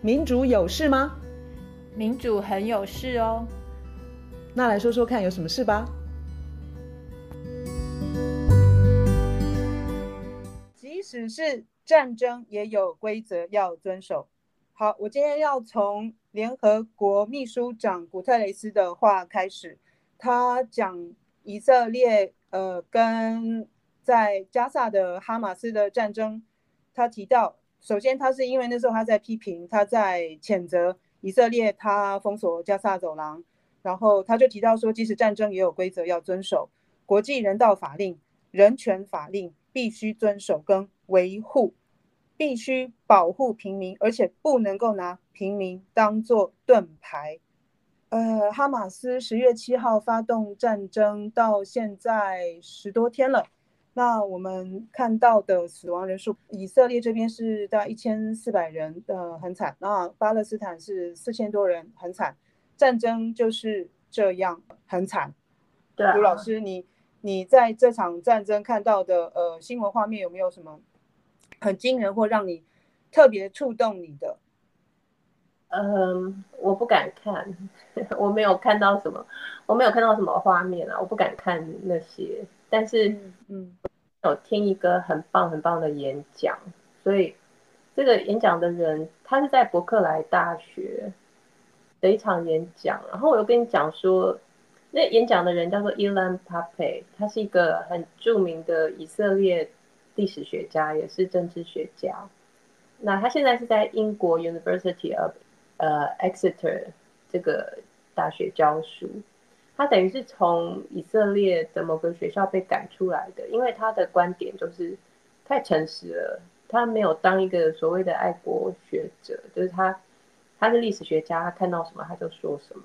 民主有事吗？民主很有事哦。那来说说看，有什么事吧？即使是战争，也有规则要遵守。好，我今天要从联合国秘书长古特雷斯的话开始。他讲以色列呃跟在加萨的哈马斯的战争。他提到，首先他是因为那时候他在批评，他在谴责以色列，他封锁加萨走廊，然后他就提到说，即使战争也有规则要遵守，国际人道法令、人权法令必须遵守跟维护。必须保护平民，而且不能够拿平民当作盾牌。呃，哈马斯十月七号发动战争到现在十多天了，那我们看到的死亡人数，以色列这边是大概一千四百人，呃，很惨。那巴勒斯坦是四千多人，很惨。战争就是这样，很惨。对啊，卢老师，你你在这场战争看到的呃新闻画面有没有什么？很惊人或让你特别触动你的，嗯，我不敢看，我没有看到什么，我没有看到什么画面啊，我不敢看那些。但是，嗯，有听一个很棒很棒的演讲，所以这个演讲的人他是在伯克莱大学的一场演讲，然后我又跟你讲说，那演讲的人叫做 Ilan Pappé，他是一个很著名的以色列。历史学家也是政治学家，那他现在是在英国 University of 呃 Exeter 这个大学教书。他等于是从以色列的某个学校被赶出来的，因为他的观点就是太诚实了。他没有当一个所谓的爱国学者，就是他他是历史学家，他看到什么他就说什么。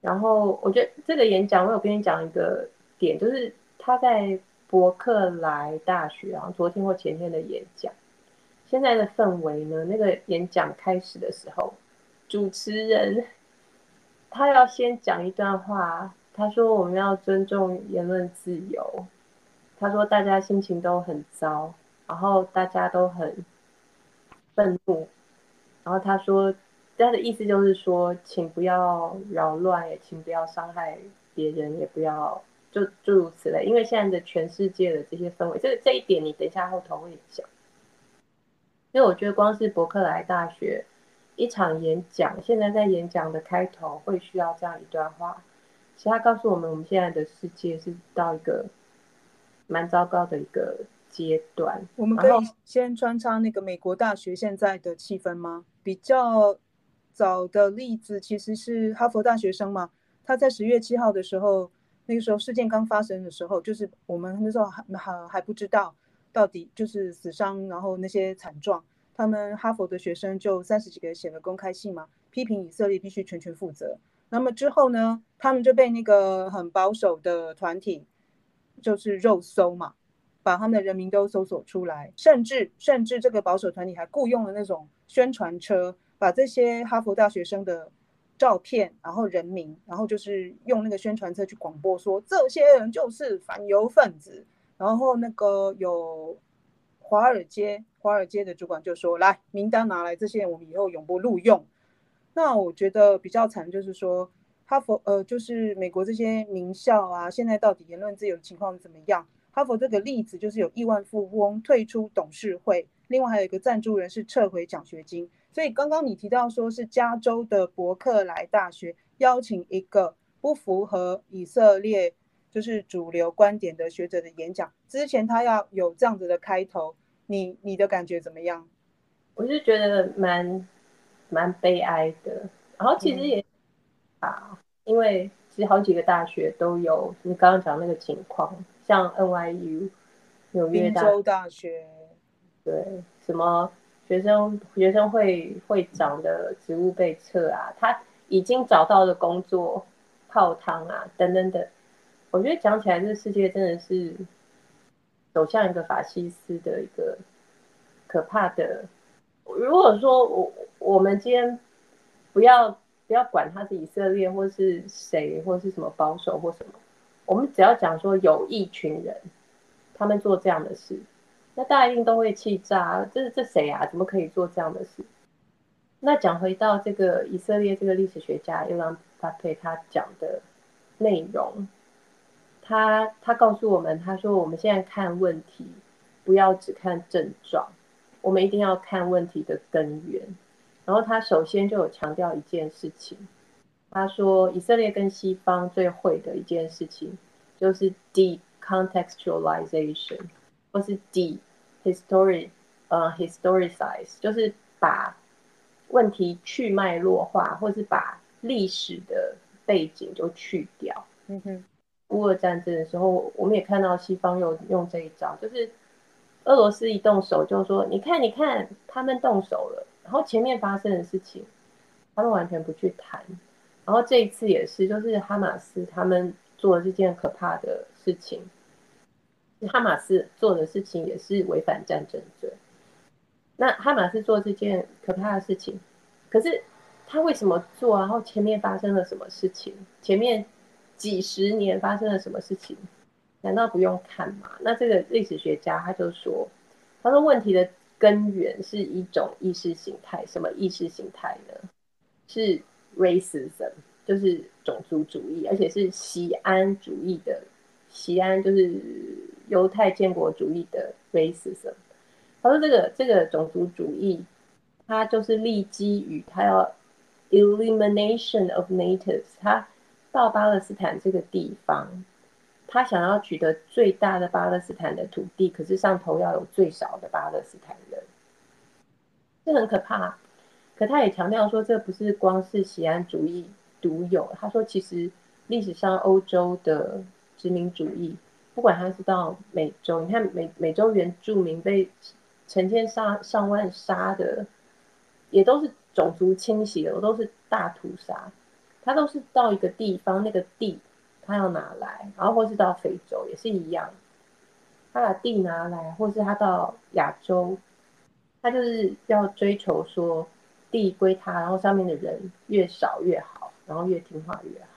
然后我觉得这个演讲，我有跟你讲一个点，就是他在。伯克莱大学然后，昨天或前天的演讲，现在的氛围呢？那个演讲开始的时候，主持人他要先讲一段话，他说我们要尊重言论自由，他说大家心情都很糟，然后大家都很愤怒，然后他说他的意思就是说，请不要扰乱，也请不要伤害别人，也不要。就诸如此类，因为现在的全世界的这些氛围，这个这一点你等一下后头会讲。因为我觉得光是伯克莱大学一场演讲，现在在演讲的开头会需要这样一段话，其实他告诉我们，我们现在的世界是到一个蛮糟糕的一个阶段。我们可以先穿插那个美国大学现在的气氛吗？比较早的例子其实是哈佛大学生嘛，他在十月七号的时候。那个时候事件刚发生的时候，就是我们那时候还还还不知道到底就是死伤，然后那些惨状，他们哈佛的学生就三十几个写了公开信嘛，批评以色列必须全权负责。那么之后呢，他们就被那个很保守的团体就是肉搜嘛，把他们的人名都搜索出来，甚至甚至这个保守团体还雇佣了那种宣传车，把这些哈佛大学生的。照片，然后人名，然后就是用那个宣传车去广播说，这些人就是反犹分子。然后那个有华尔街，华尔街的主管就说：“来，名单拿来，这些我们以后永不录用。”那我觉得比较惨，就是说哈佛，呃，就是美国这些名校啊，现在到底言论自由的情况怎么样？哈佛这个例子就是有亿万富翁退出董事会，另外还有一个赞助人是撤回奖学金。所以刚刚你提到说是加州的伯克莱大学邀请一个不符合以色列就是主流观点的学者的演讲，之前他要有这样子的开头，你你的感觉怎么样？我是觉得蛮蛮悲哀的，然后其实也啊，嗯、因为其实好几个大学都有你刚刚讲那个情况，像 NYU 纽约大州大学，对什么？学生学生会会长的职务被撤啊，他已经找到的工作泡汤啊，等等等。我觉得讲起来，这个世界真的是走向一个法西斯的一个可怕的。如果说我我们今天不要不要管他是以色列或是谁或是什么保守或什么，我们只要讲说有一群人他们做这样的事。那大家一定都会气炸，这这谁啊？怎么可以做这样的事？那讲回到这个以色列这个历史学家伊朗巴佩他讲的内容，他他告诉我们，他说我们现在看问题，不要只看症状，我们一定要看问题的根源。然后他首先就有强调一件事情，他说以色列跟西方最会的一件事情就是 decontextualization，或是 dehistory，呃 historicize，就是把问题去脉络化，或是把历史的背景就去掉。嗯哼，乌俄战争的时候，我们也看到西方有用这一招，就是俄罗斯一动手就说：“你看，你看，他们动手了。”然后前面发生的事情，他们完全不去谈。然后这一次也是，就是哈马斯他们做了这件可怕的事情，哈马斯做的事情也是违反战争罪。那哈马斯做这件可怕的事情，可是他为什么做？然后前面发生了什么事情？前面几十年发生了什么事情？难道不用看吗？那这个历史学家他就说，他说问题的根源是一种意识形态，什么意识形态呢？是 racism，就是种族主义，而且是锡安主义的，锡安就是犹太建国主义的 racism。他说：“这个这个种族主义，他就是立基于他要 elimination of natives。他到巴勒斯坦这个地方，他想要取得最大的巴勒斯坦的土地，可是上头要有最少的巴勒斯坦人，这很可怕。可他也强调说，这不是光是锡安主义独有。他说，其实历史上欧洲的殖民主义，不管他是到美洲，你看美美洲原住民被。”成千上上万杀的，也都是种族清洗的，都是大屠杀。他都是到一个地方，那个地他要拿来，然后或是到非洲也是一样，他把地拿来，或是他到亚洲，他就是要追求说地归他，然后上面的人越少越好，然后越听话越好。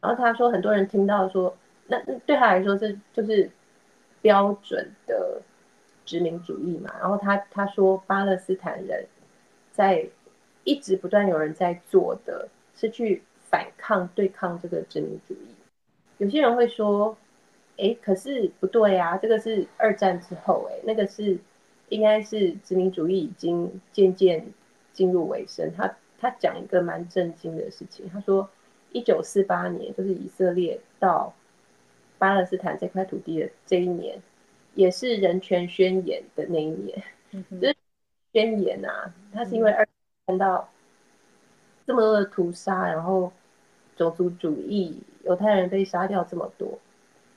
然后他说，很多人听到说，那那对他来说，这就是标准的。殖民主义嘛，然后他他说巴勒斯坦人在一直不断有人在做的是去反抗对抗这个殖民主义。有些人会说，哎，可是不对啊，这个是二战之后，哎，那个是应该是殖民主义已经渐渐进入尾声。他他讲一个蛮震惊的事情，他说一九四八年就是以色列到巴勒斯坦这块土地的这一年。也是人权宣言的那一年，嗯、就是宣言啊，他是因为二看到这么多的屠杀，然后种族主义，犹太人被杀掉这么多，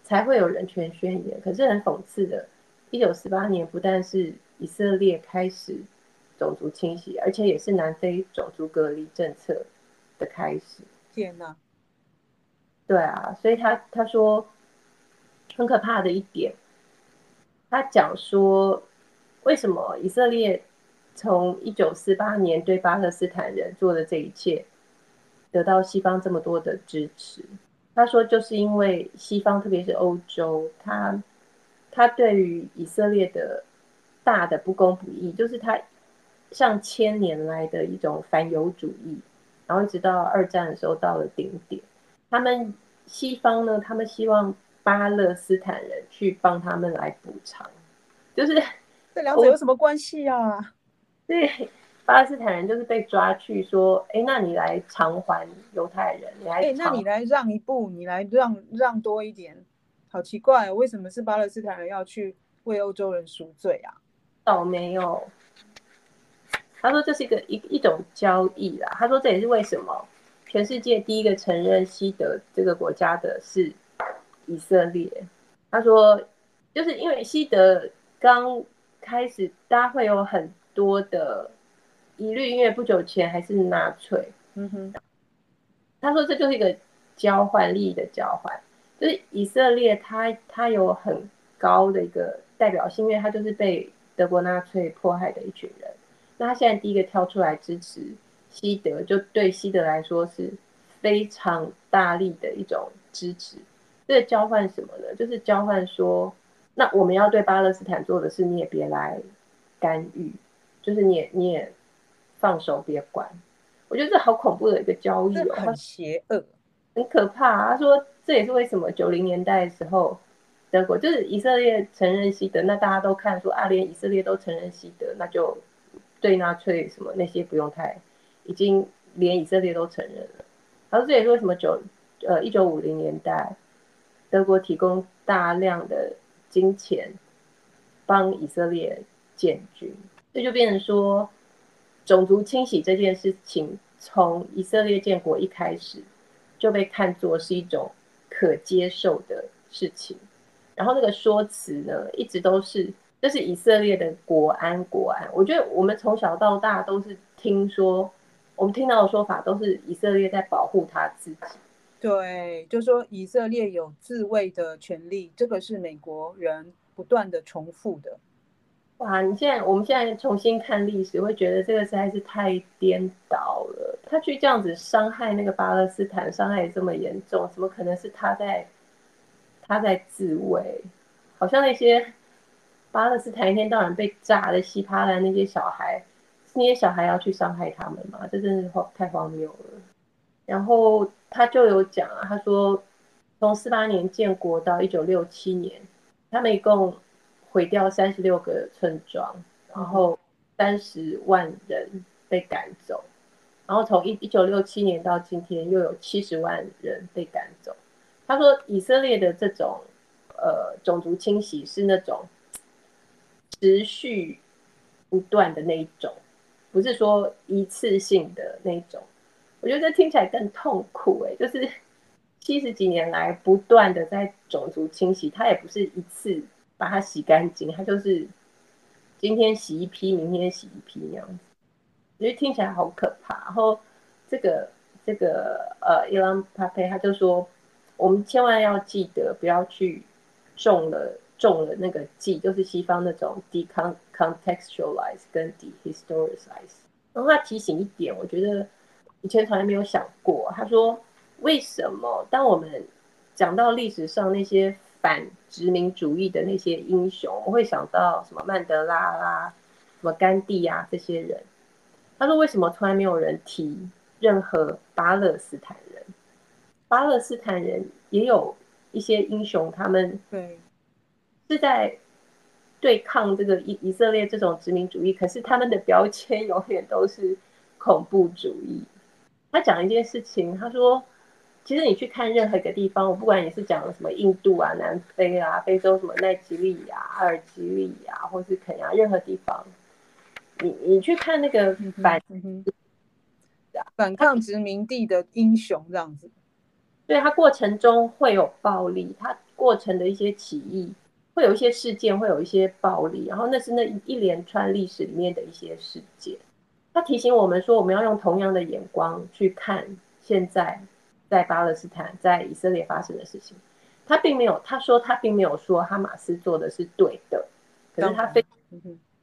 才会有人权宣言。可是很讽刺的，一九四八年不但是以色列开始种族清洗，而且也是南非种族隔离政策的开始。天哪！对啊，所以他他说很可怕的一点。他讲说，为什么以色列从一九四八年对巴勒斯坦人做的这一切，得到西方这么多的支持？他说，就是因为西方，特别是欧洲，他他对于以色列的大的不公不义，就是他上千年来的一种反犹主义，然后一直到二战的时候到了顶点，他们西方呢，他们希望。巴勒斯坦人去帮他们来补偿，就是这两者有什么关系啊？对，巴勒斯坦人就是被抓去说，哎，那你来偿还犹太人，你来，哎，那你来让一步，你来让让多一点，好奇怪哦，为什么是巴勒斯坦人要去为欧洲人赎罪啊？倒没有，他说这是一个一一种交易啦。他说这也是为什么全世界第一个承认西德这个国家的是。以色列，他说，就是因为西德刚开始，大家会有很多的疑虑，因为不久前还是纳粹。嗯哼，他说这就是一个交换利益的交换，就是以色列他他有很高的一个代表性，因为他就是被德国纳粹迫害的一群人。那他现在第一个跳出来支持西德，就对西德来说是非常大力的一种支持。这个交换什么呢？就是交换说，那我们要对巴勒斯坦做的事，你也别来干预，就是你也你也放手别管。我觉得这好恐怖的一个交易哦，很邪恶，很可怕。他说这也是为什么九零年代的时候，德国就是以色列承认西德，那大家都看说啊，连以色列都承认西德，那就对纳粹什么那些不用太，已经连以色列都承认了。他说这也是为什么九呃一九五零年代，德国提供大量的金钱帮以色列建军，这就变成说。种族清洗这件事情，从以色列建国一开始就被看作是一种可接受的事情。然后那个说辞呢，一直都是这是以色列的国安，国安。我觉得我们从小到大都是听说，我们听到的说法都是以色列在保护他自己。对，就说以色列有自卫的权利，这个是美国人不断的重复的。哇！你现在，我们现在重新看历史，会觉得这个实在是太颠倒了。他去这样子伤害那个巴勒斯坦，伤害这么严重，怎么可能是他在他在自卫？好像那些巴勒斯坦一天到晚被炸的稀巴烂，那些小孩，那些小孩要去伤害他们吗？这真是太荒谬了。然后他就有讲啊，他说从四八年建国到一九六七年，他们一共。毁掉三十六个村庄，然后三十万人被赶走，然后从一一九六七年到今天又有七十万人被赶走。他说，以色列的这种呃种族清洗是那种持续不断的那一种，不是说一次性的那一种。我觉得这听起来更痛苦哎，就是七十几年来不断的在种族清洗，它也不是一次。把它洗干净，它就是今天洗一批，明天洗一批那样子，所以听起来好可怕。然后这个这个呃，Ilan Pappé 他就说，我们千万要记得不要去中了中了那个计，就是西方那种 decontextualize 跟 dehistoricize。然后他提醒一点，我觉得以前从来没有想过。他说，为什么当我们讲到历史上那些反殖民主义的那些英雄，我会想到什么曼德拉啦、什么甘地啊这些人。他说：“为什么从来没有人提任何巴勒斯坦人？巴勒斯坦人也有一些英雄，他们对是在对抗这个以以色列这种殖民主义，可是他们的标签永远都是恐怖主义。”他讲一件事情，他说。其实你去看任何一个地方，我不管你是讲什么印度啊、南非啊、非洲什么奈及利亚、阿尔及利亚，或是肯亚，任何地方，你你去看那个反、嗯、反抗殖民地的英雄这样子，对，它过程中会有暴力，它过程的一些起义，会有一些事件，会有一些暴力，然后那是那一连串历史里面的一些事件。他提醒我们说，我们要用同样的眼光去看现在。在巴勒斯坦，在以色列发生的事情，他并没有，他说他并没有说哈马斯做的是对的，可是他非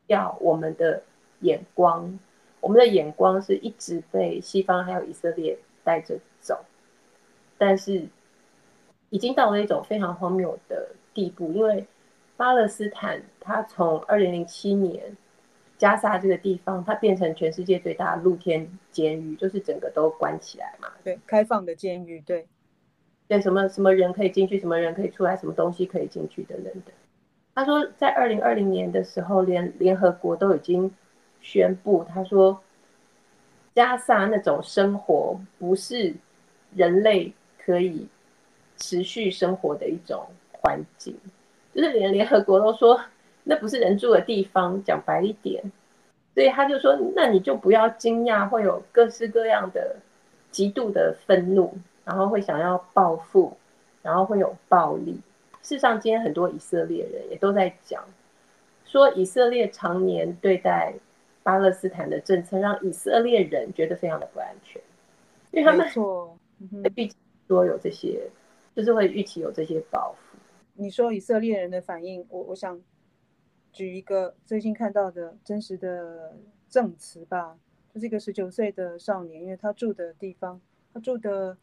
要我们的眼光，我们的眼光是一直被西方还有以色列带着走，但是已经到了一种非常荒谬的地步，因为巴勒斯坦他从二零零七年。加沙这个地方，它变成全世界最大的露天监狱，就是整个都关起来嘛。对，开放的监狱，对，对，什么什么人可以进去，什么人可以出来，什么东西可以进去等等的。他说，在二零二零年的时候，连联合国都已经宣布，他说，加沙那种生活不是人类可以持续生活的一种环境，就是连联合国都说。那不是人住的地方，讲白一点，所以他就说，那你就不要惊讶，会有各式各样的极度的愤怒，然后会想要报复，然后会有暴力。事实上，今天很多以色列人也都在讲，说以色列常年对待巴勒斯坦的政策，让以色列人觉得非常的不安全，因为他们说，预期说有这些，就是会预期有这些报复。你说以色列人的反应，我我想。举一个最近看到的真实的证词吧，就是一个十九岁的少年，因为他住的地方，他住的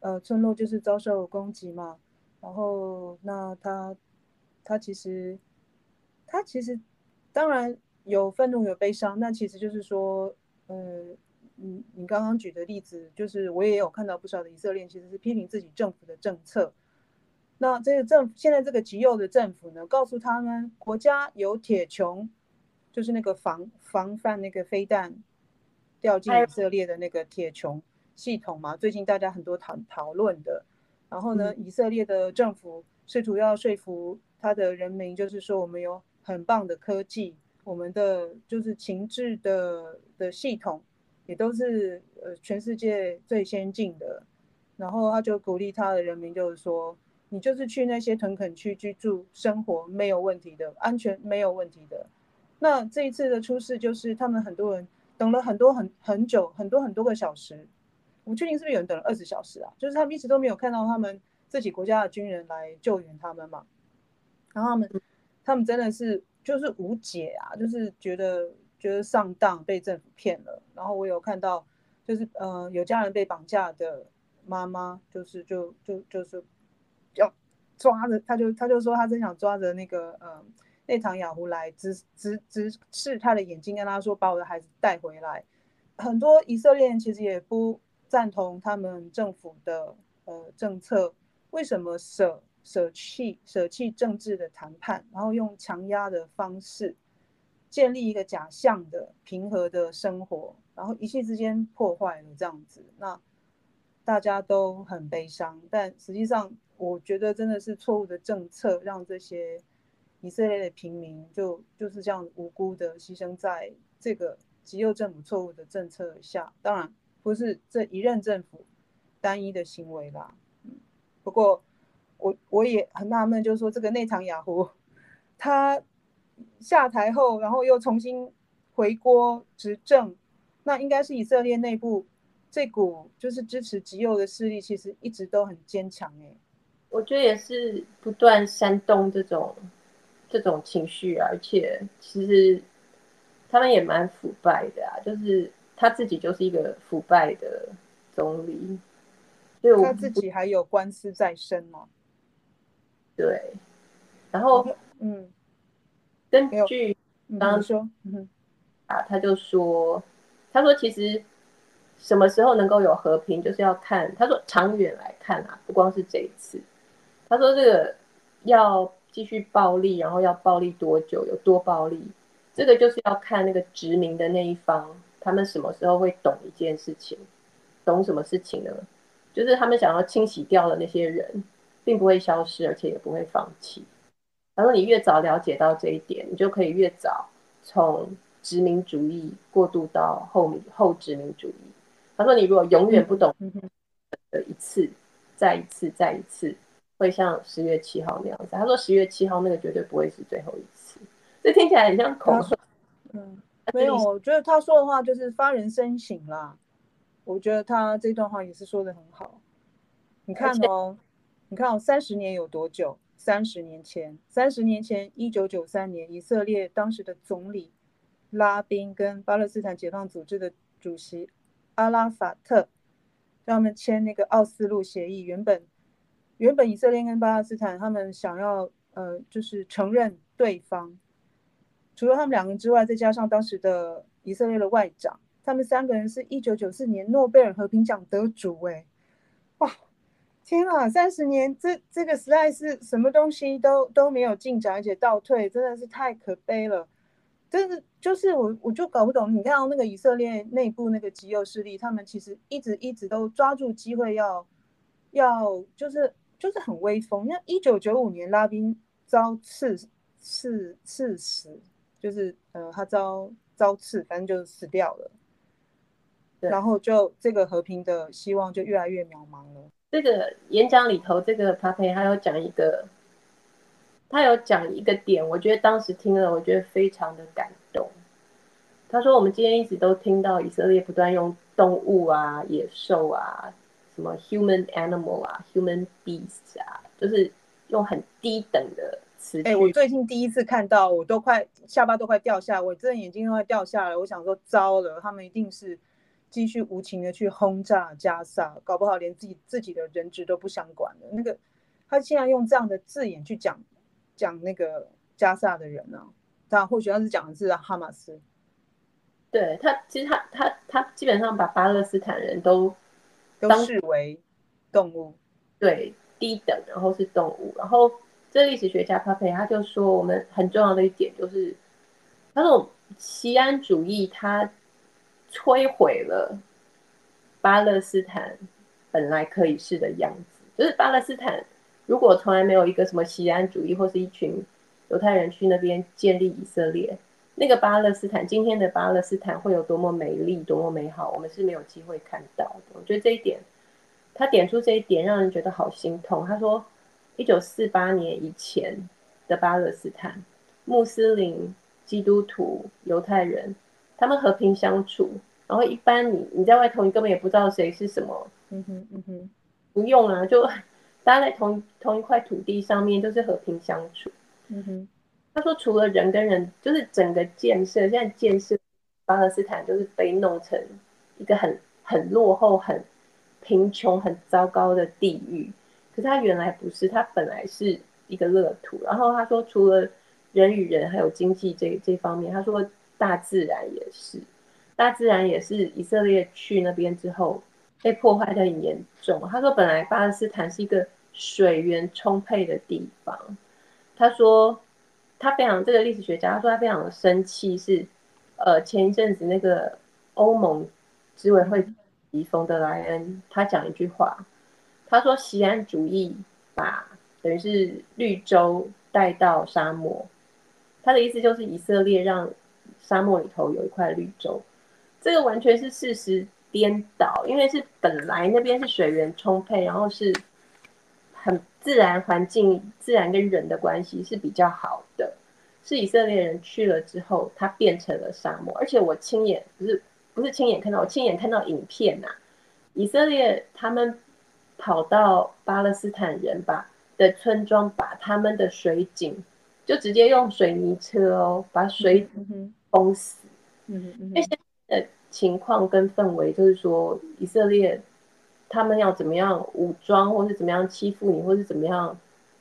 呃村落就是遭受攻击嘛，然后那他他其实他其实当然有愤怒有悲伤，那其实就是说，呃，你你刚刚举的例子，就是我也有看到不少的以色列其实是批评自己政府的政策。那这个政府现在这个极右的政府呢，告诉他们国家有铁穹，就是那个防防范那个飞弹掉进以色列的那个铁穹系统嘛，最近大家很多讨讨论的。然后呢，以色列的政府试图要说服他的人民，就是说我们有很棒的科技。我们的就是情治的的系统，也都是呃全世界最先进的。然后他就鼓励他的人民，就是说，你就是去那些屯垦区居住生活没有问题的，安全没有问题的。那这一次的出事，就是他们很多人等了很多很很久，很多很多个小时。我确定是不是有人等了二十小时啊？就是他们一直都没有看到他们自己国家的军人来救援他们嘛。然后他们他们真的是。就是无解啊，就是觉得觉得上当，被政府骗了。然后我有看到，就是呃有家人被绑架的妈妈，就是就就就是抓着，他就他就说他真想抓着那个呃内塔尼亚胡来直直直视他的眼睛，跟他说把我的孩子带回来。很多以色列人其实也不赞同他们政府的呃政策，为什么舍？舍弃舍弃政治的谈判，然后用强压的方式建立一个假象的平和的生活，然后一气之间破坏了这样子，那大家都很悲伤。但实际上，我觉得真的是错误的政策，让这些以色列的平民就就是这样无辜的牺牲在这个极右政府错误的政策下。当然，不是这一任政府单一的行为啦。嗯，不过。我我也很纳闷，就是说这个内塔尼亚胡，他下台后，然后又重新回锅执政，那应该是以色列内部这股就是支持极右的势力，其实一直都很坚强哎。我觉得也是不断煽动这种这种情绪啊，而且其实他们也蛮腐败的啊，就是他自己就是一个腐败的总理，所以他自己还有官司在身嘛。对，然后嗯，根据刚刚说，嗯啊，他就说，他说其实什么时候能够有和平，就是要看他说长远来看啊，不光是这一次，他说这个要继续暴力，然后要暴力多久，有多暴力，这个就是要看那个殖民的那一方，他们什么时候会懂一件事情，懂什么事情呢？就是他们想要清洗掉的那些人。并不会消失，而且也不会放弃。他说：“你越早了解到这一点，你就可以越早从殖民主义过渡到后后殖民主义。”他说：“你如果永远不懂的一次，再一次，再一次，会像十月七号那样子。”他说：“十月七号那个绝对不会是最后一次。”这听起来很像口水。嗯，没有，我觉得他说的话就是发人深省啦。我觉得他这段话也是说的很好。你看哦。你看哦，三十年有多久？三十年前，三十年前，一九九三年，以色列当时的总理拉宾跟巴勒斯坦解放组织的主席阿拉法特让他们签那个奥斯陆协议。原本，原本以色列跟巴勒斯坦他们想要呃，就是承认对方，除了他们两个之外，再加上当时的以色列的外长，他们三个人是一九九四年诺贝尔和平奖得主。哎，哇！天啊，三十年，这这个实在是什么东西都都没有进展，而且倒退，真的是太可悲了。真的就是我，我就搞不懂。你看到那个以色列内部那个极右势力，他们其实一直一直都抓住机会要要，就是就是很威风。像一九九五年拉宾遭刺刺刺死，就是呃他遭遭刺，反正就死掉了。然后就这个和平的希望就越来越渺茫了。这个演讲里头，这个帕佩他有讲一个，他有讲一个点，我觉得当时听了，我觉得非常的感动。他说：“我们今天一直都听到以色列不断用动物啊、野兽啊、什么 human animal 啊、human beasts 啊，就是用很低等的词。”哎，我最近第一次看到，我都快下巴都快掉下来，我真的眼睛都快掉下来。我想说，糟了，他们一定是。继续无情的去轰炸加萨，搞不好连自己自己的人质都不想管了。那个他竟然用这样的字眼去讲讲那个加萨的人呢、啊？他或许他是讲的是哈马斯。对他，其实他他他基本上把巴勒斯坦人都都视为动物，对，低等，然后是动物。然后这历史学家帕佩他就说，我们很重要的一点就是，他说西安主义它摧毁了巴勒斯坦本来可以是的样子，就是巴勒斯坦如果从来没有一个什么西安主义或是一群犹太人去那边建立以色列。那个巴勒斯坦，今天的巴勒斯坦会有多么美丽、多么美好，我们是没有机会看到的。我觉得这一点，他点出这一点，让人觉得好心痛。他说，一九四八年以前的巴勒斯坦，穆斯林、基督徒、犹太人，他们和平相处，然后一般你你在外头，你根本也不知道谁是什么。嗯哼，嗯哼，不用啊，就 大家在同同一块土地上面，都是和平相处。嗯哼。他说：“除了人跟人，就是整个建设，现在建设巴勒斯坦就是被弄成一个很很落后、很贫穷、很糟糕的地狱。可是他原来不是，他本来是一个乐土。然后他说，除了人与人还有经济这这方面，他说大自然也是，大自然也是以色列去那边之后被破坏得很严重。他说，本来巴勒斯坦是一个水源充沛的地方。他说。”他非常这个历史学家，他说他非常的生气，是呃前一阵子那个欧盟执委会主席冯德莱恩，他讲一句话，他说锡安主义把等于是绿洲带到沙漠，他的意思就是以色列让沙漠里头有一块绿洲，这个完全是事实颠倒，因为是本来那边是水源充沛，然后是很。自然环境、自然跟人的关系是比较好的，是以色列人去了之后，它变成了沙漠。而且我亲眼不是不是亲眼看到，我亲眼看到影片呐、啊，以色列他们跑到巴勒斯坦人把的村庄，把他们的水井就直接用水泥车哦，把水封死。嗯嗯，嗯，那现在的情况跟氛围就是说，以色列。他们要怎么样武装，或是怎么样欺负你，或是怎么样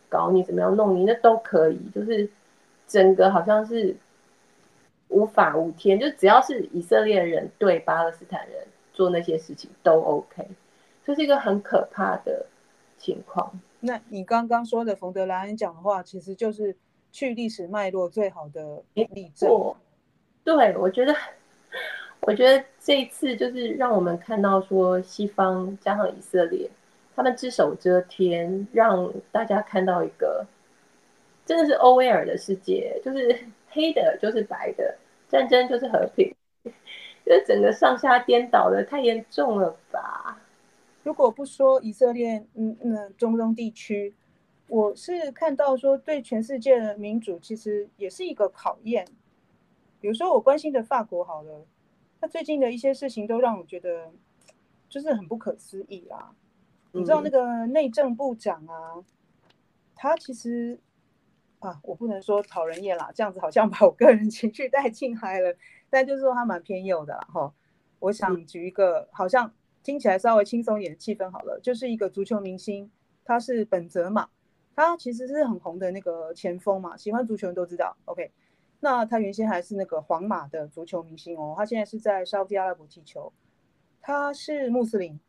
搞你，怎么样弄你，那都可以。就是整个好像是无法无天，就只要是以色列人对巴勒斯坦人做那些事情都 OK，这是一个很可怕的情况。那你刚刚说的冯德莱恩讲的话，其实就是去历史脉络最好的例证。对，我觉得。我觉得这一次就是让我们看到说，西方加上以色列，他们只手遮天，让大家看到一个真的是欧威尔的世界，就是 黑的，就是白的，战争就是和平，就是整个上下颠倒的太严重了吧？如果不说以色列，嗯嗯，中东地区，我是看到说，对全世界的民主其实也是一个考验。比如说我关心的法国，好了。他最近的一些事情都让我觉得就是很不可思议啊！你知道那个内政部长啊，他其实啊，我不能说讨人厌啦，这样子好像把我个人情绪带进来了。但就是说他蛮偏右的啦，哈。我想举一个好像听起来稍微轻松一点的气氛好了，就是一个足球明星，他是本泽马，他其实是很红的那个前锋嘛，喜欢足球人都知道。OK。那他原先还是那个皇马的足球明星哦，他现在是在沙乌地阿拉伯踢球。他是穆斯林，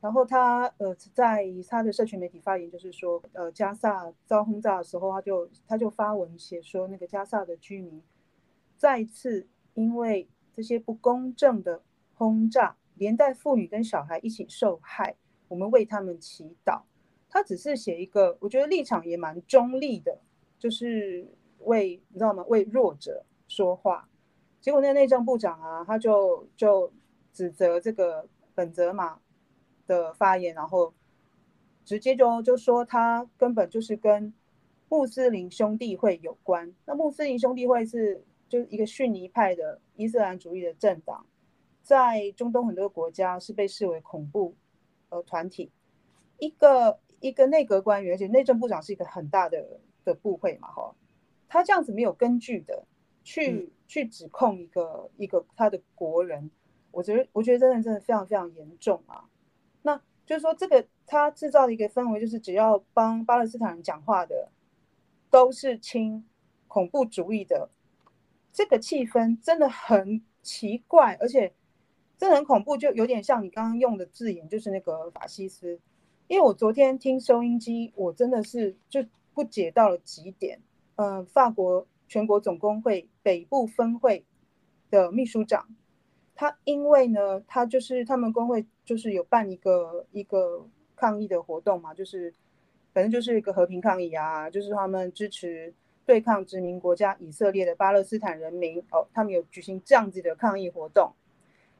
然后他呃在他的社群媒体发言，就是说呃加萨遭轰炸的时候，他就他就发文写说，那个加萨的居民再次因为这些不公正的轰炸，连带妇女跟小孩一起受害，我们为他们祈祷。他只是写一个，我觉得立场也蛮中立的，就是。为你知道吗？为弱者说话，结果那内政部长啊，他就就指责这个本泽马的发言，然后直接就就说他根本就是跟穆斯林兄弟会有关。那穆斯林兄弟会是就是一个逊尼派的伊斯兰主义的政党，在中东很多国家是被视为恐怖呃团体。一个一个内阁官员，而且内政部长是一个很大的的部会嘛，哈。他这样子没有根据的去、嗯、去指控一个一个他的国人，我觉得我觉得真的真的非常非常严重啊。那就是说，这个他制造的一个氛围，就是只要帮巴勒斯坦人讲话的都是亲恐怖主义的，这个气氛真的很奇怪，而且这很恐怖，就有点像你刚刚用的字眼，就是那个法西斯。因为我昨天听收音机，我真的是就不解到了极点。嗯、法国全国总工会北部分会的秘书长，他因为呢，他就是他们工会就是有办一个一个抗议的活动嘛，就是反正就是一个和平抗议啊，就是他们支持对抗殖民国家以色列的巴勒斯坦人民哦，他们有举行这样子的抗议活动。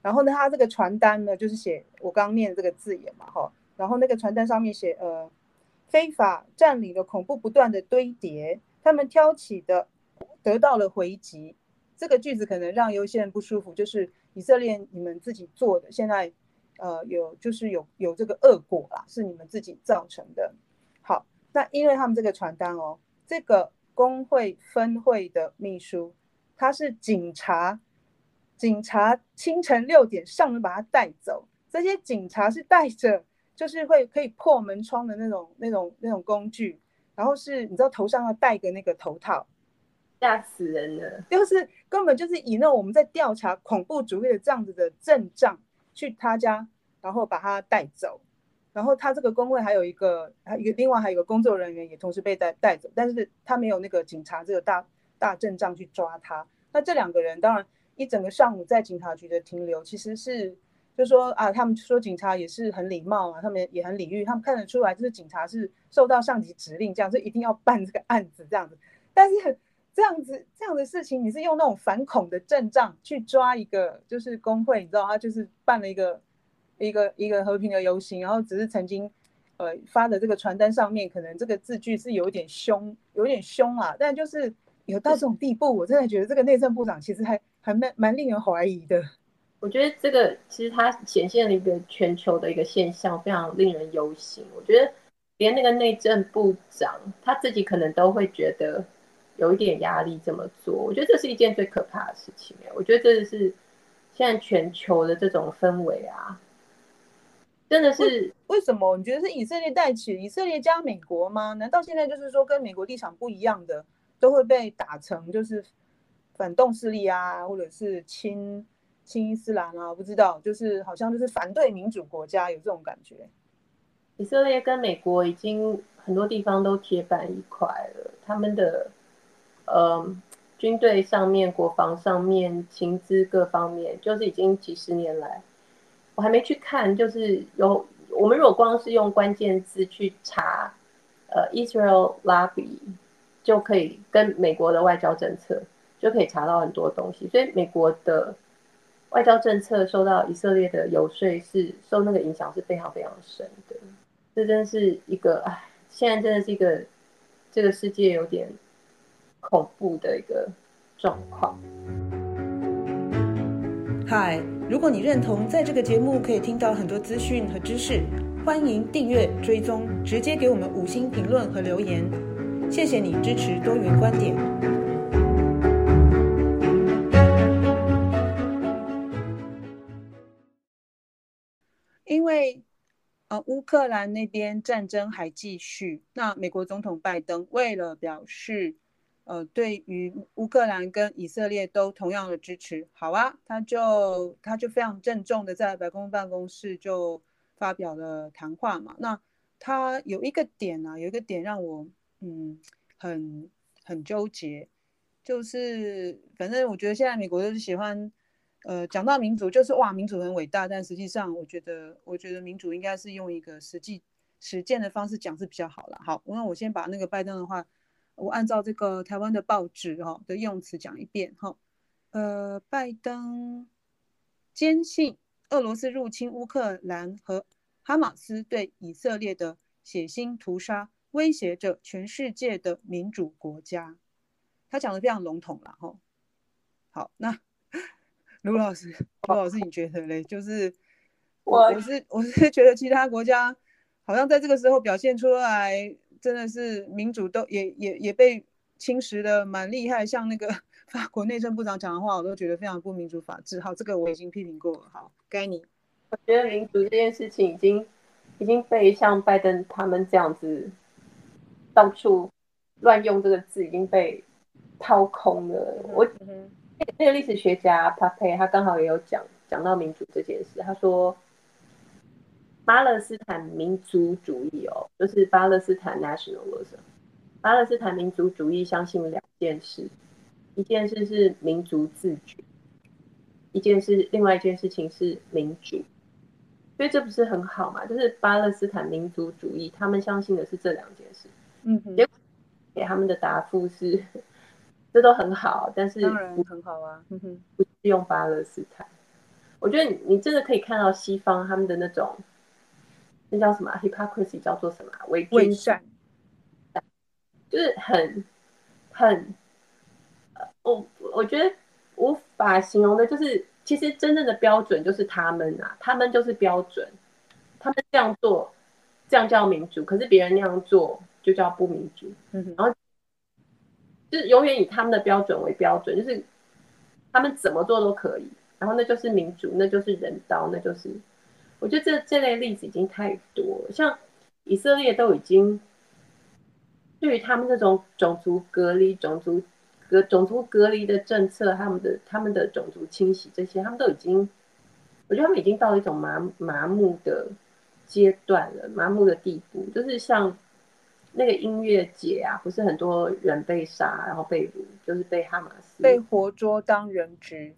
然后呢，他这个传单呢，就是写我刚念这个字眼嘛，哈。然后那个传单上面写，呃，非法占领的恐怖不断的堆叠，他们挑起的得到了回击。这个句子可能让有些人不舒服，就是以色列你们自己做的，现在呃有就是有有这个恶果啦，是你们自己造成的。好，那因为他们这个传单哦，这个工会分会的秘书他是警察。警察清晨六点上门把他带走，这些警察是带着，就是会可以破门窗的那种、那种、那种工具，然后是你知道头上要戴个那个头套，吓死人了，就是根本就是以那我们在调查恐怖主义的这样子的阵仗去他家，然后把他带走，然后他这个工会还有一个，还一个另外还有一个工作人员也同时被带带走，但是他没有那个警察这个大大阵仗去抓他，那这两个人当然。一整个上午在警察局的停留，其实是就说啊，他们说警察也是很礼貌啊，他们也很礼遇，他们看得出来就是警察是受到上级指令，这样就一定要办这个案子这样子。但是这样子这样的事情，你是用那种反恐的阵仗去抓一个就是工会，你知道他就是办了一个一个一个和平的游行，然后只是曾经呃发的这个传单上面可能这个字句是有点凶，有点凶啊，但就是有到这种地步，我真的觉得这个内政部长其实还。还蛮蛮令人怀疑的，我觉得这个其实它显现了一个全球的一个现象，非常令人忧心。我觉得连那个内政部长他自己可能都会觉得有一点压力这么做。我觉得这是一件最可怕的事情。我觉得这是现在全球的这种氛围啊，真的是为，为什么？你觉得是以色列带起，以色列加美国吗？难道现在就是说跟美国立场不一样的都会被打成就是？反动势力啊，或者是亲亲伊斯兰啊，不知道，就是好像就是反对民主国家有这种感觉。以色列跟美国已经很多地方都铁板一块了，他们的呃军队上面、国防上面、情资各方面，就是已经几十年来，我还没去看，就是有我们如果光是用关键字去查，呃，Israel lobby 就可以跟美国的外交政策。就可以查到很多东西，所以美国的外交政策受到以色列的游说是受那个影响是非常非常深的。这真是一个唉，现在真的是一个这个世界有点恐怖的一个状况。嗨，如果你认同在这个节目可以听到很多资讯和知识，欢迎订阅追踪，直接给我们五星评论和留言。谢谢你支持多元观点。因为，呃，乌克兰那边战争还继续，那美国总统拜登为了表示，呃，对于乌克兰跟以色列都同样的支持，好啊，他就他就非常郑重的在白宫办公室就发表了谈话嘛。那他有一个点啊，有一个点让我嗯很很纠结，就是反正我觉得现在美国就是喜欢。呃，讲到民主，就是哇，民主很伟大，但实际上，我觉得，我觉得民主应该是用一个实际实践的方式讲是比较好了。好，那我先把那个拜登的话，我按照这个台湾的报纸哈的用词讲一遍哈。呃，拜登坚信俄罗斯入侵乌克兰和哈马斯对以色列的血腥屠杀威胁着全世界的民主国家，他讲的非常笼统了哈。好，那。卢 老师，卢老师，你觉得嘞？就是我，我是我是觉得其他国家好像在这个时候表现出来，真的是民主都也也也被侵蚀的蛮厉害。像那个 法国内政部长讲的话，我都觉得非常不民主法治。好，这个我已经批评过了。好，该你。我觉得民主这件事情已经已经被像拜登他们这样子到处乱用这个字，已经被掏空了。我。嗯那个历史学家帕佩，他刚好也有讲讲到民主这件事，他说巴勒斯坦民族主义哦，就是巴勒斯坦 nationalism。巴勒斯坦民族主义相信两件事，一件事是民族自觉，一件事，另外一件事情是民主。所以这不是很好嘛？就是巴勒斯坦民族主义，他们相信的是这两件事。嗯哼，结果给他们的答复是，这都很好，但是当然很好啊。嗯哼，不是用巴勒斯坦。我觉得你你真的可以看到西方他们的那种，那叫什么 hypocrisy，叫做什么伪善，就是很很，我我觉得无法形容的，就是。其实真正的标准就是他们啊，他们就是标准，他们这样做，这样叫民主，可是别人那样做就叫不民主。嗯哼，然后就是永远以他们的标准为标准，就是他们怎么做都可以，然后那就是民主，那就是人道，那就是，我觉得这这类例子已经太多，像以色列都已经对于他们这种种族隔离、种族。隔种族隔离的政策，他们的他们的种族清洗这些，他们都已经，我觉得他们已经到了一种麻麻木的阶段了，麻木的地步，就是像那个音乐节啊，不是很多人被杀，然后被掳，就是被哈马斯被活捉当人质。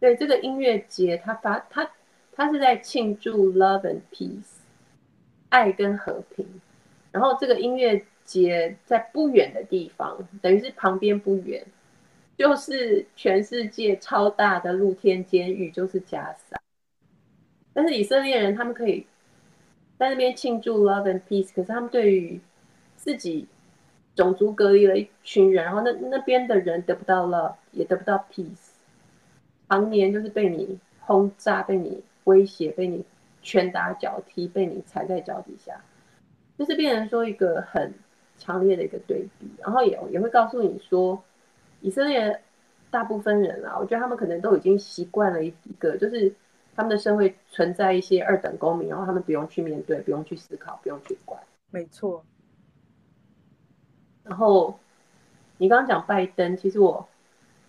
对，这个音乐节，他发他他是在庆祝 love and peace，爱跟和平，然后这个音乐。节在不远的地方，等于是旁边不远，就是全世界超大的露天监狱，就是加萨。但是以色列人他们可以在那边庆祝 love and peace，可是他们对于自己种族隔离了一群人，然后那那边的人得不到 love，也得不到 peace，常年就是被你轰炸，被你威胁，被你拳打脚踢，被你踩在脚底下，就是变成说一个很。强烈的一个对比，然后也也会告诉你说，以色列大部分人啊，我觉得他们可能都已经习惯了一个，就是他们的社会存在一些二等公民，然后他们不用去面对，不用去思考，不用去管。没错。然后你刚刚讲拜登，其实我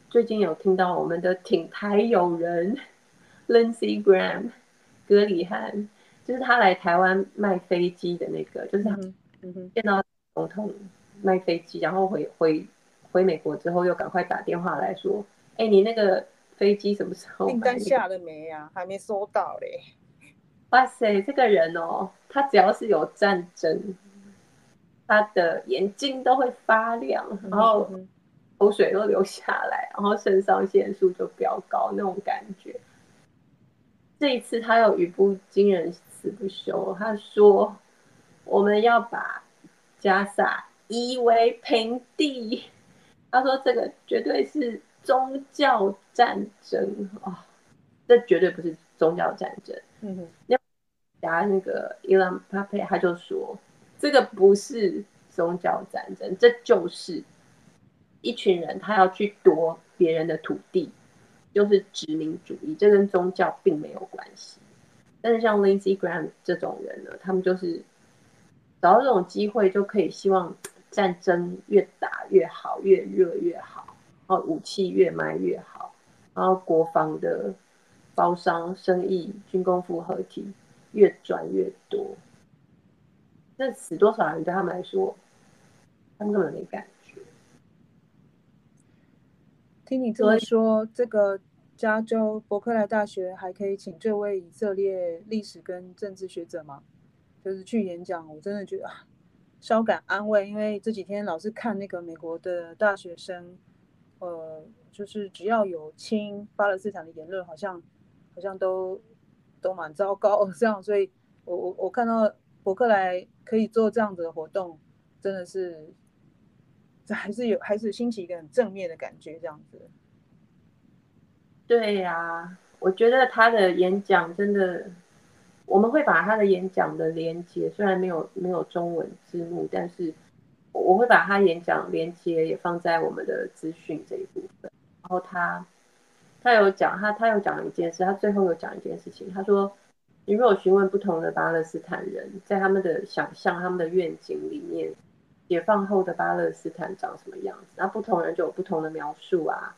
最近有听到我们的挺台友人 Lindsey Graham 葛礼汉，就是他来台湾卖飞机的那个，就是他见到。总统卖飞机，然后回回回美国之后，又赶快打电话来说：“哎，你那个飞机什么时候？订单下了没呀？还没收到嘞。”哇塞，这个人哦，他只要是有战争，他的眼睛都会发亮，然后口水都流下来，然后肾上腺素就飙高那种感觉。这一次他有语不惊人死不休，他说：“我们要把。”加萨夷为平地，他说这个绝对是宗教战争啊、哦！这绝对不是宗教战争。嗯哼，那加那个伊朗帕佩他就说，这个不是宗教战争，这就是一群人他要去夺别人的土地，就是殖民主义，这跟宗教并没有关系。但是像 Lindsey Graham 这种人呢，他们就是。找到这种机会，就可以希望战争越打越好，越热越好，然后武器越卖越好，然后国防的包商生意、军工复合体越赚越多。那死多少人对他们来说，他们根本没感觉。听你这么说，这个加州伯克莱大学还可以请这位以色列历史跟政治学者吗？就是去演讲，我真的觉得啊稍感安慰，因为这几天老是看那个美国的大学生，呃，就是只要有亲巴勒斯坦的言论，好像好像都都蛮糟糕这样，所以我我我看到伯克莱可以做这样子的活动，真的是这还是有还是兴起一个很正面的感觉这样子。对呀、我觉得他的演讲真的。我们会把他的演讲的连接，虽然没有没有中文字幕，但是我会把他演讲连接也放在我们的资讯这一部分。然后他他有讲，他他有讲一件事，他最后有讲一件事情。他说，你如果询问不同的巴勒斯坦人，在他们的想象、他们的愿景里面，解放后的巴勒斯坦长什么样子，那不同人就有不同的描述啊。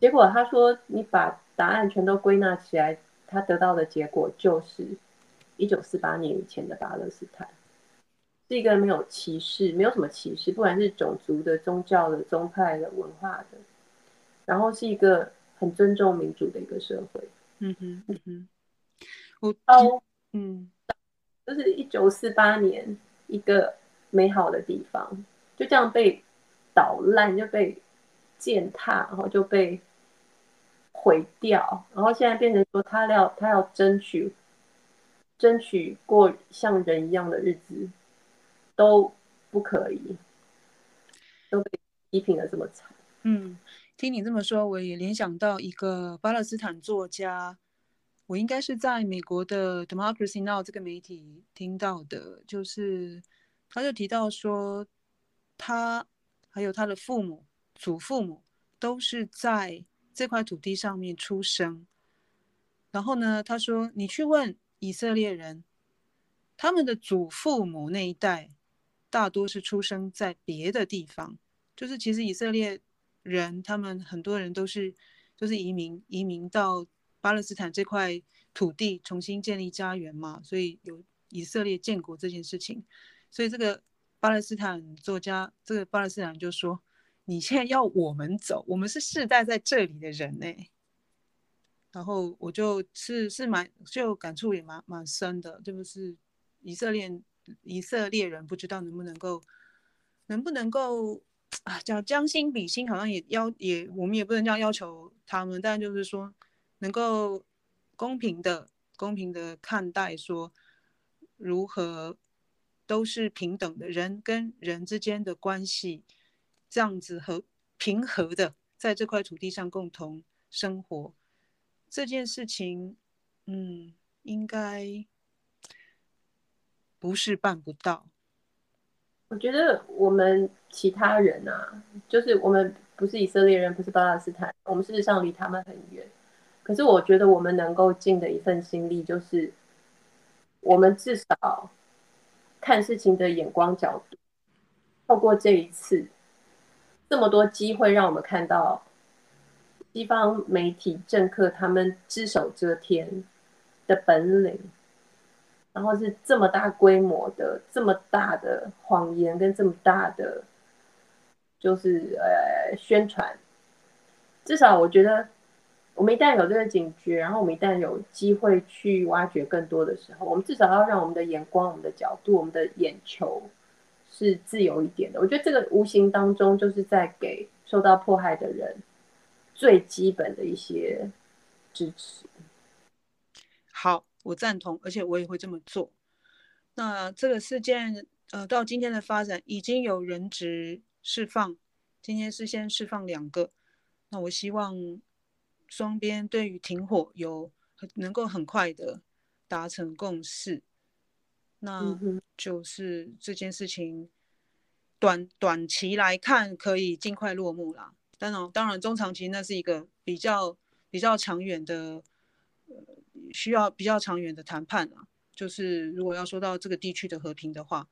结果他说，你把答案全都归纳起来，他得到的结果就是一九四八年以前的巴勒斯坦是一个没有歧视，没有什么歧视，不管是种族的、宗教的、宗派的、文化的，然后是一个很尊重民主的一个社会。嗯哼，嗯哼，我哦，嗯，就是一九四八年一个美好的地方，就这样被捣烂，就被践踏，然后就被毁掉，然后现在变成说他要他要争取争取过像人一样的日子，都不可以，都被批评的这么惨。嗯，听你这么说，我也联想到一个巴勒斯坦作家，我应该是在美国的 Democracy Now 这个媒体听到的，就是他就提到说，他还有他的父母、祖父母都是在这块土地上面出生。然后呢，他说，你去问以色列人，他们的祖父母那一代，大多是出生在别的地方，就是其实以色列。人，他们很多人都是都、就是移民，移民到巴勒斯坦这块土地重新建立家园嘛，所以有以色列建国这件事情。所以这个巴勒斯坦作家，这个巴勒斯坦就说：“你现在要我们走，我们是世代在这里的人呢。”然后我就是是蛮就感触也蛮蛮深的，就是以色列以色列人不知道能不能够能不能够。啊，叫将心比心，好像也要也，我们也不能这样要求他们，但就是说，能够公平的、公平的看待，说如何都是平等的人跟人之间的关系，这样子和平和的在这块土地上共同生活，这件事情，嗯，应该不是办不到。我觉得我们其他人啊，就是我们不是以色列人，不是巴勒斯坦，我们事实上离他们很远。可是我觉得我们能够尽的一份心力，就是我们至少看事情的眼光角度，透过这一次这么多机会，让我们看到西方媒体政客他们只手遮天的本领。然后是这么大规模的、这么大的谎言跟这么大的，就是呃宣传。至少我觉得，我们一旦有这个警觉，然后我们一旦有机会去挖掘更多的时候，我们至少要让我们的眼光、我们的角度、我们的眼球是自由一点的。我觉得这个无形当中就是在给受到迫害的人最基本的一些支持。好。我赞同，而且我也会这么做。那这个事件，呃，到今天的发展，已经有人质释放，今天是先释放两个。那我希望双边对于停火有能够很快的达成共识。那就是这件事情短短期来看可以尽快落幕啦。当然，当然中长期那是一个比较比较长远的。呃需要比较长远的谈判啊，就是如果要说到这个地区的和平的话，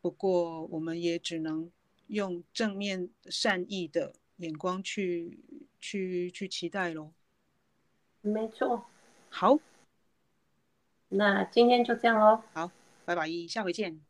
不过我们也只能用正面善意的眼光去去去期待喽。没错，好，那今天就这样喽。好，拜拜，下回见。